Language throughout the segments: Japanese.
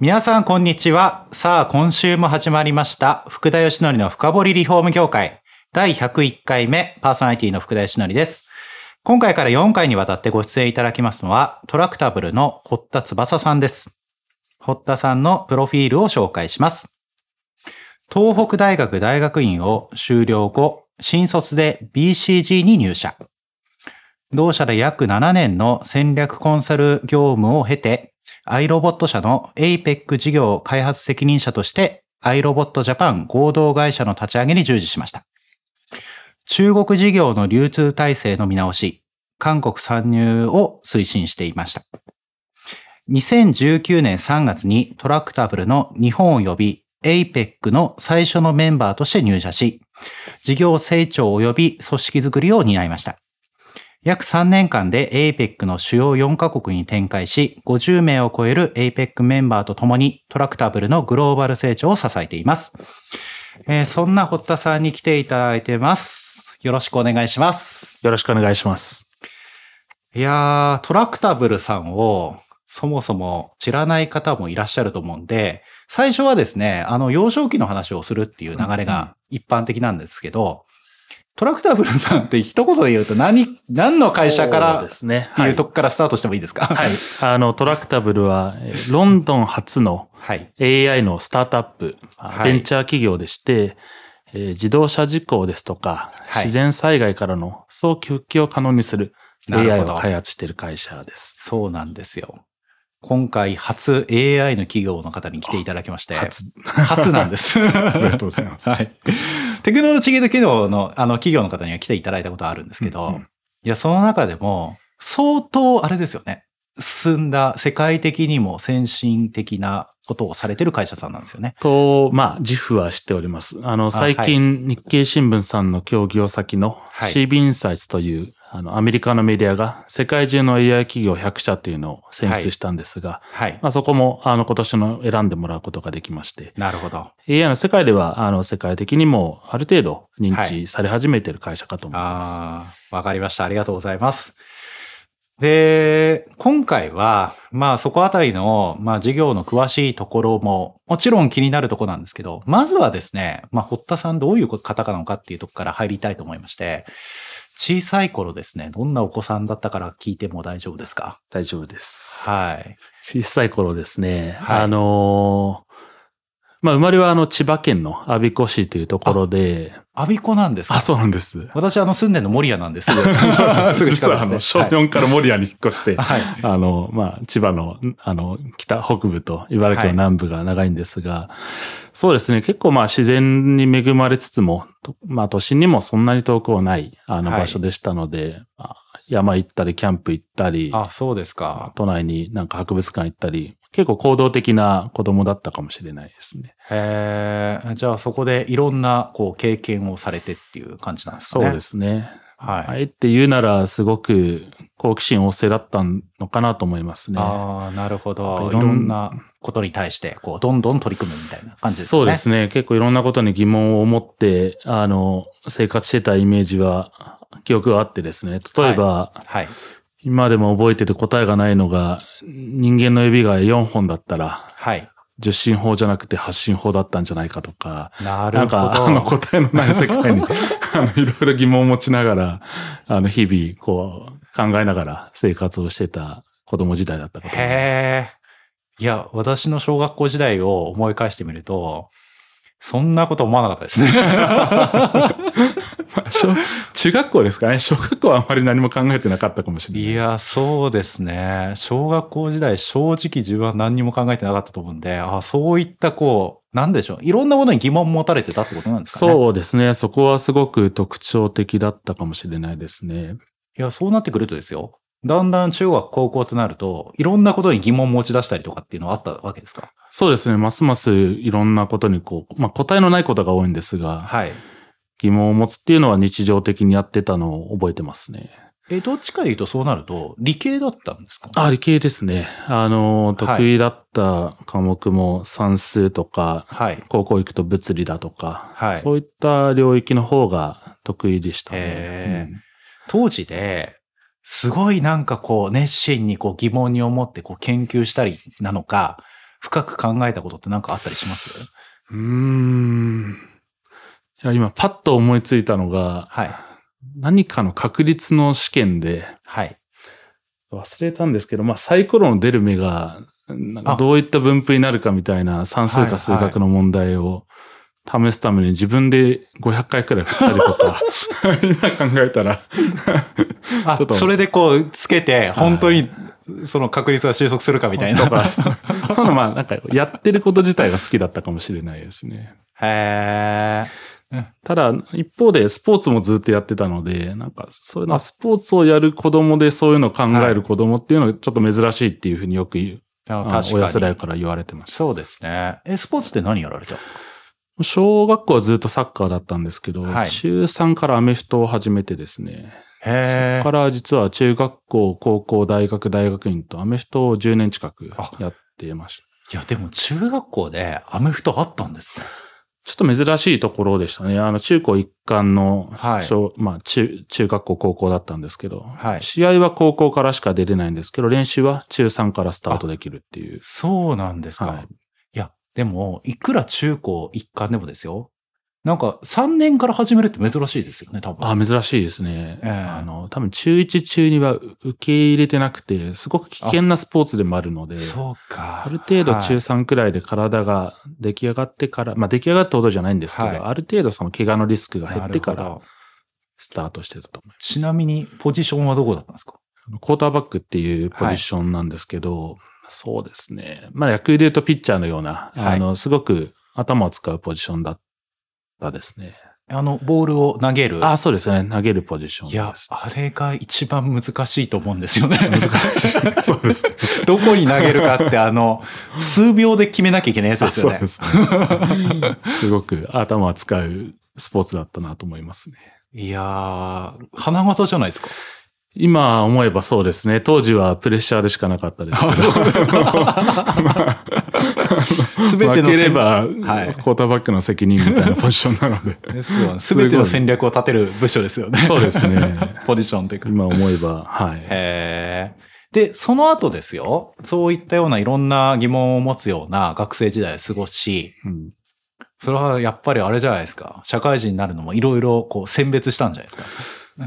皆さんこんにちは。さあ今週も始まりました福田義則の深掘りリフォーム業界第101回目パーソナリティの福田義則です。今回から4回にわたってご出演いただきますのはトラクタブルの堀田翼さんです。堀田さんのプロフィールを紹介します。東北大学大学院を修了後、新卒で BCG に入社。同社で約7年の戦略コンサル業務を経て、アイロボット社の APEC 事業開発責任者として、アイロボットジャパン合同会社の立ち上げに従事しました。中国事業の流通体制の見直し、韓国参入を推進していました。2019年3月にトラクタブルの日本及び APEC の最初のメンバーとして入社し、事業成長及び組織づくりを担いました。約3年間で APEC の主要4カ国に展開し、50名を超える APEC メンバーと共にトラクタブルのグローバル成長を支えています。えーそんな堀田さんに来ていただいてます。よろしくお願いします。よろしくお願いします。いやー、トラクタブルさんをそもそも知らない方もいらっしゃると思うんで、最初はですね、あの幼少期の話をするっていう流れが一般的なんですけど、トラクタブルさんって一言で言うと何、何の会社からそうですね。っていうとこからスタートしてもいいですか？はい。はい。あの、トラクタブルは、えーロンドン初のはい。AI のスタートアップ、あはいベンチャー企業でして、えー自動車事故ですとか、はい自然災害からの早期復帰を可能にする AI どを開発している会社です。そうなんですよ。今回初 AI の企業の方に来ていただきまして。初。初なんです。ありがとうございますはい。テクノロジー企業の、あの、企業の方には来ていただいたことあるんですけど、うんうんいや、その中でも、相当、あれですよね。進んだ、世界的にも先進的なことをされてる会社さんなんですよね。と、まあ、自負はしております。あの、最近、日経新聞さんの協業先のはい CB インサイツという、あの、アメリカのメディアが世界中の AI 企業100社というのを選出したんですが、はい。まあ、そこも、あの、今年の選んでもらうことができまして、なるほど。AI の世界では、あの、世界的にも、ある程度認知され始めている会社かと思います。ああ、わかりました。ありがとうございます。で、今回は、まあそこあたりの、まあ事業の詳しいところも、もちろん気になるところなんですけど、まずはですね、まあ堀田さんどういう方なのかっていうところから入りたいと思いまして、小さい頃ですね、どんなお子さんだったから聞いても大丈夫ですか？大丈夫です。はい。小さい頃ですね、はいあのーまあ、生まれはあの、千葉県の我孫子市というところで、アビコなんですか？あ、そうなんです。私あの住んでるの守谷なんです。すぐ近く実はあの、小はい4から守谷に引っ越して、はい。あの、まあ、千葉の、あの、北、北部と茨城の南部が長いんですが、そうですね、結構まあ自然に恵まれつつも、とまあ都心にもそんなに遠くはない、あのはい場所でしたので、まあ山行ったり、キャンプ行ったり、あ、そうですか。都内になんか博物館行ったり、結構行動的な子供だったかもしれないですね。へえ、じゃあそこでいろんなこう経験をされてっていう感じなんですかね。そうですね。はい。あえて言うなら、すごく好奇心旺盛だったのかなと思いますね。ああ、なるほど。いろんなことに対して、こう、どんどん取り組むみたいな感じですね。そうですね。結構いろんなことに疑問を持って、あの、生活してたイメージは、記憶があってですね。例えば、はい。今でも覚えてて答えがないのが、人間の指が4本だったら、はい。十進法じゃなくて八進法だったんじゃないかとか、なるほなんか、あの、ど。答えのない世界に、あの、いろいろ疑問を持ちながら、あの、日々、こう、考えながら生活をしてた子供時代だったかと思います。へえ。いや、私の小学校時代を思い返してみると、そんなこと思わなかったですね。まあ小中学校ですかね。小学校はあまり何も考えてなかったかもしれないです。いや、そうですね。小学校時代、正直自分は何にも考えてなかったと思うんで、あそういったこう、なんでしょう。いろんなものに疑問持たれてたってことなんですかね。う。そうですね。そこはすごく特徴的だったかもしれないですね。いや、そうなってくるとですよ。だんだん中学、高校となると、いろんなことに疑問持ち出したりとかっていうのはあったわけですか？そうですね。ますますいろんなことにこう、まあ答えのないことが多いんですが、はい。疑問を持つっていうのは日常的にやってたのを覚えてますね。え、どっちかで言うとそうなると、理系だったんですか？あ、理系ですね。あの、得意だった科目も算数とか、はい。高校行くと物理だとか、はいそういった領域の方が得意でしたね。へーうん当時で、すごいなんかこう、熱心にこう疑問に思ってこう研究したりなのか、深く考えたことってなんかあったりしますうーん。いや、今パッと思いついたのが、はい。何かの確率の試験で、はい。忘れたんですけど、まあサイコロの出る目が、なんかあどういった分布になるかみたいな算数か数学の問題を試すために自分で500回くらい振ったりとか、今考えたら、あちょっとそれでこう、つけて、本当に、その確率が収束するかみたいな。とか、そういうのまあなんかやってること自体が好きだったかもしれないですね。へただ、一方でスポーツもずっとやってたので、なんかそういうのスポーツをやる子供でそういうのを考える子供っていうのがちょっと珍しいっていうふうによく言う、ー。あ確親世かに。代から言われてました。そうですね。え、スポーツって何やられたんですか小学校はずっとサッカーだったんですけど、はい中3からアメフトを始めてですね、へそこから実は中学校、高校、大学、大学院とアメフトを10年近くやってました。いや、でも中学校でアメフトあったんですね。ちょっと珍しいところでしたね。あの、中高一貫のはい小、まあ、中、中学校、高校だったんですけど、はい試合は高校からしか出れないんですけど、練習は中3からスタートできるっていう。そうなんですか。はいい、や、でも、いくら中高一貫でもですよ。なんか、3年から始めるって珍しいですよね、多分。あ、珍しいですね。ええあの、多分中1、中2は受け入れてなくて、すごく危険なスポーツでもあるので、そうか。ある程度はい中3くらいで体が出来上がってから、まあ出来上がったほどじゃないんですけど、はいある程度その怪我のリスクが減ってからスタートしてたと思います。ちなみに、ポジションはどこだったんですか？クォーターバックっていうポジションなんですけど、そうですね。まあ野球で言うとピッチャーのような、はいあの、すごく頭を使うポジションだったですね。あの、ボールを投げる。あ、そうですね。投げるポジション。いや、あれが一番難しいと思うんですよね。難しい。そうです。どこに投げるかって、あの、数秒で決めなきゃいけないやつあですよね。そうです。すごく頭を使うスポーツだったなと思いますね。いやー、花形じゃないですか。今思えばそうですね。当時はプレッシャーでしかなかったですけど。す べての負ければ、はいクォーターバックの責任みたいなポジションなので。ですよね。すべての戦略を立てる部署ですよね。そうですね。ポジションというか。今思えば、はい。へーで、その後ですよ。そういったようないろんな疑問を持つような学生時代を過ごし、うんそれはやっぱりあれじゃないですか。社会人になるのもいろいろこう選別したんじゃないですか。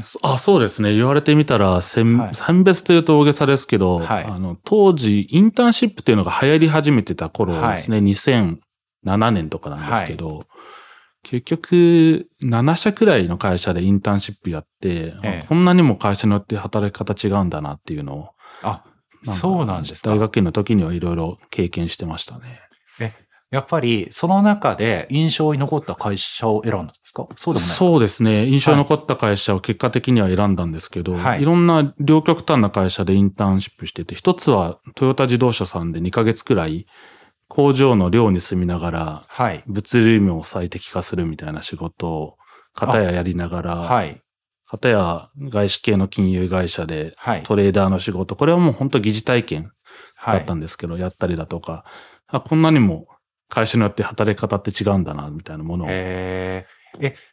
そあ、そうですね。言われてみたら、選はい選別というと大げさですけど、はいあの、当時、インターンシップっていうのが流行り始めてた頃ですね。2007年とかなんですけど、結局、7社くらいの会社でインターンシップやって、ええこんなにも会社によって働き方違うんだなっていうのを、あ、かそうなんですか大。学院の時にはいろいろ経験してましたね。やっぱり、その中で印象に残った会社を選んだんですか？そうでもないそうですね。印象に残った会社を結果的には選んだんですけど、はいい、ろんな両極端な会社でインターンシップしてて、一つはトヨタ自動車さんで2ヶ月くらい工場の寮に住みながらはい。物流網を最適化するみたいな仕事を片ややりながら、はい。片や外資系の金融会社ではい。トレーダーの仕事、これはもう本当疑似体験はいだった。んですけど、やったりだとか、あ、こんなにも会社によって働き方って違うんだな、みたいなものをえ、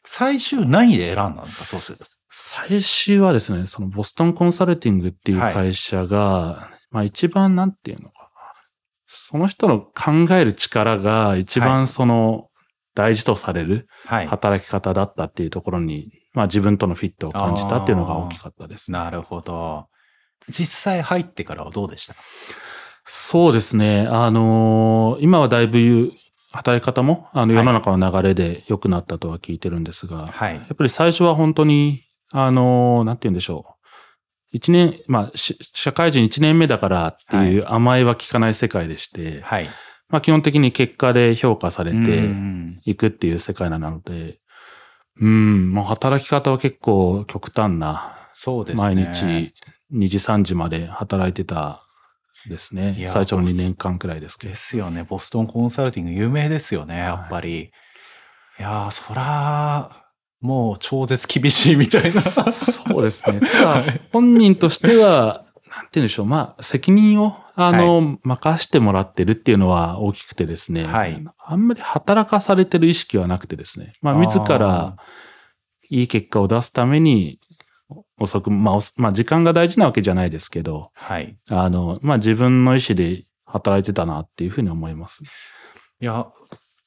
最終何で選んだんですかそうすると？最終はですね、そのボストンコンサルティングっていう会社が、まあ一番なんていうのかな。その人の考える力が一はい番その大事とされるはい。働き方だったっていうところに、まあ自分とのフィットを感じたっていうのが大きかったですね。なるほど。実際入ってからはどうでしたそうですね。あのー今はだいぶ働き方もあの世の中の流れで良くなったとは聞いてるんですが、はいや。っぱり最初は本当に、あのーなんて言うんでしょう。一年、まあ、し社会人一年目だからっていう甘えは効かない世界でして、はい。まあ基本的に結果で評価されうてんいくっていう世界なので、うん、もう働き方は結構極端な、そうですね。毎日2時3時まで働いてたですいね。や最初の2年間くらいですけどで。すよね。ボストンコンサルティング有名ですよね、やっぱり。い、やー、そら、もう超絶厳しいみたいな。そうですね。ただ、本人としては、なんて言うんでしょう。まあ、責任を、あの、任してもらってるっていうのは大きくてですね。はいあんまり働かされてる意識はなくてですね。まあ、自らいい結果を出すために、遅く、まあ、まあ、時間が大事なわけじゃないですけど、はい。あの、まあ、自分の意思で働いてたなっていうふうに思います。いや、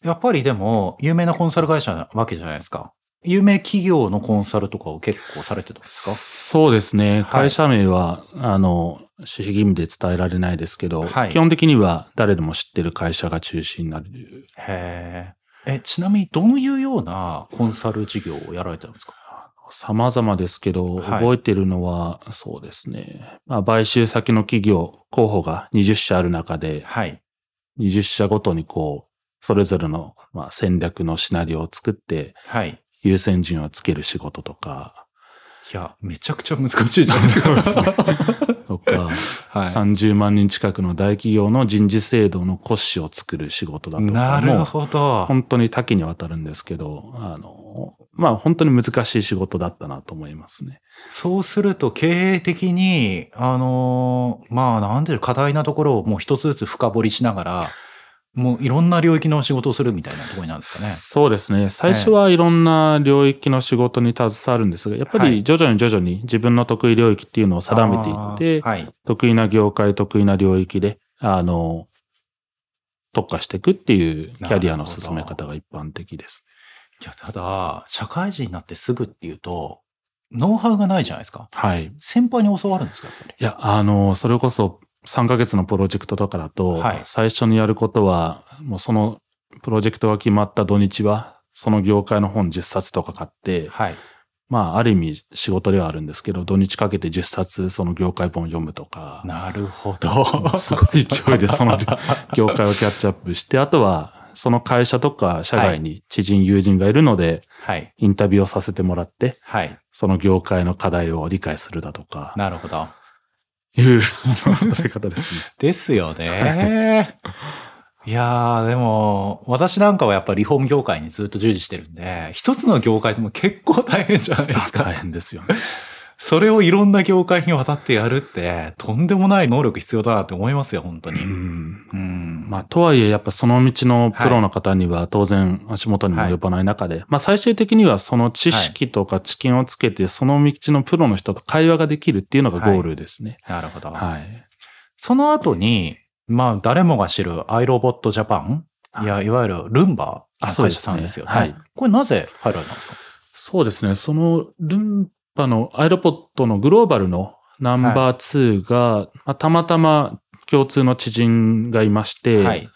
やっぱりでも、有名なコンサル会社なわけじゃないですか。有名企業のコンサルとかを結構されてたんですそうですね。はい会社名は、あの、守秘義務で伝えられないですけど、はい基本的には誰でも知ってる会社が中心になる。かへえ。え、ちなみにどういうようなコンサル事業をやられてるんですか？様々ですけど、はい覚えてるのは、そうですね。まあ、買収先の企業、候補が20社ある中で、はい。20社ごとにこう、それぞれの、まあ、戦略のシナリオを作って、はい。優先順位をつける仕事とか、いや、めちゃくちゃ難しいじゃないですか。とか、はい。30万人近くの大企業の人事制度の骨子を作る仕事だとなかも、るほど。本当に多岐にわたるんですけど、あの、まあ本当に難しい仕事だったなと思いますね。そうすると経営的に、あのーまあなんていう課題なところをもう一つずつ深掘りしながら、もういろんな領域の仕事をするみたいなところなんですかね。そうですね。最初はいろんな領域の仕事に携わるんですが、やっぱはいり徐々に徐々に自分の得意領域っていうのを定めていって、はい。得意な業界、得意な領域で、あの、特化していくっていうキャリアの進め方が一般的です。いや、ただ、社会人になってすぐっていうと、ノウハウがないじゃないですか。はい。先輩に教わるんですか。いや、あの、それこそ3ヶ月のプロジェクトとかだと、はい最初にやることは、もうそのプロジェクトが決まった土日は、その業界の本10冊とか買って、はい。まあ、ある意味仕事ではあるんですけど、土日かけて10冊その業界本を読むとか、なるほど。すごい勢いでその業界をキャッチアップして、あとは、その会社とか社外に知人、友人がいるので、はい。インタビューをさせてもらって、はい。その業界の課題を理解するだとか、なるほど。いう働き方ですね。ですよね。いやー、でも、私なんかはやっぱりリフォーム業界にずっと従事してるんで、一つの業界でも結構大変じゃないです大か。変ですよね。それをいろんな業界にわたってやるって、とんでもない能力必要だなって思いますよ、本当に。うんうん。まあ、とはいえ、やっぱその道のプロの方には当然足元にも及ばない中で、まあ最終的にはその知識とか知見をつけて、その道のプロの人と会話ができるっていうのがゴールですね。なるほど。はい。その後に、まあ、誰もが知るアイロボットジャパンいや、いわゆるルンバの会社さんですよね。はい。これなぜ入られたんですか？そうですね。そのルンバのアイロポットのグローバルのナンバー2が、まあたまたま共通の知人がいまして、はい。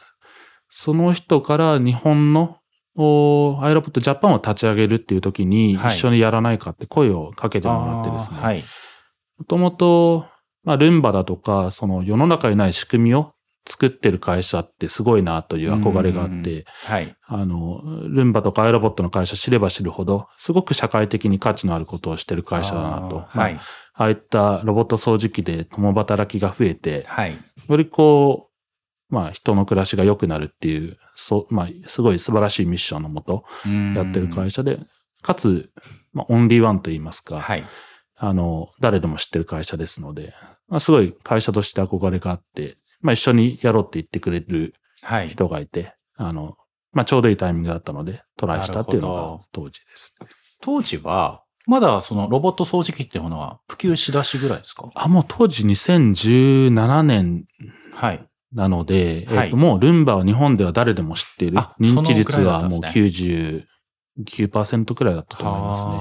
その人から日本のおアイロポットジャパンを立ち上げるっていう時にはい一緒にやらないかって声をかけてもらってですね。もともと、まあ、ルンバだとか、その世の中にない仕組みを作ってる会社ってすごいなという憧れがあって、はい。あの、ルンバとかアイロボットの会社知れば知るほど、すごく社会的に価値のあることをしてる会社だなと。あーはい。ああいったロボット掃除機で共働きが増えて、はい。よりこう、まあ人の暮らしが良くなるっていう、そう、まあすごい素晴らしいミッションのもとやってる会社で、かつ、まあオンリーワンと言いますか、はい。あの、誰でも知ってる会社ですので、まあすごい会社として憧れがあって、まあ一緒にやろうって言ってくれるはい。人がいて、あの、まあちょうどいいタイミングだったのでトライしたっていうのが当時です。当時は、まだそのロボット掃除機っていうものは普及しだしぐらいですか？あ、もう当時2017年はい。なので、はいえっと、もうルンバは日本では誰でも知っているあ。認知率はもうくらいだったんで99%くらいだったと思いますね。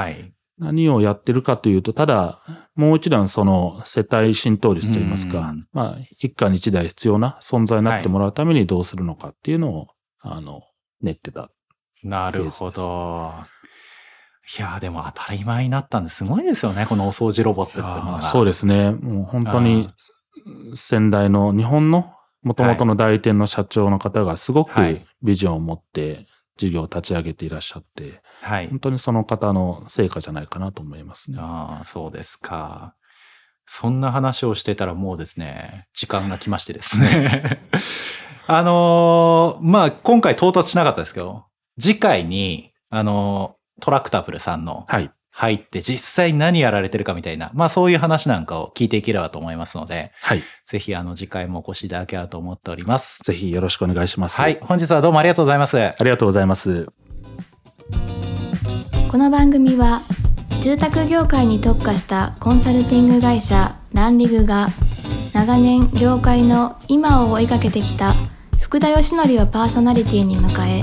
はい。何をやってるかというと、ただ、もう一段その世帯浸透率といいますうかん、まあ、一家に一台必要な存在になってもらうためにどうするのかっていうのを、あの、練ってた。なるほど。いやーでも当たり前になったんですごいですよね、このお掃除ロボットってものが。そうですね。もう本当に先代の日本の元々の代理店の社長の方がすごくはいビジョンを持って事業を立ち上げていらっしゃって、はい。本当にその方の成果じゃないかなと思いますね。ああ、そうですか。そんな話をしてたらもうですね、時間が来ましてですね。あのーまあ、今回到達しなかったですけど、次回に、あのートラクタブルさんのはい。入って実際何やられてるかみたいな、まあそういう話なんかを聞いていければと思いますので、はい。ぜひあの次回もお越しいただければと思っております。ぜひよろしくお願いします。はい。。本日はどうもありがとうございます。ありがとうございます。この番組は住宅業界に特化したコンサルティング会社ランリグが長年業界の今を追いかけてきた福田義則をパーソナリティに迎え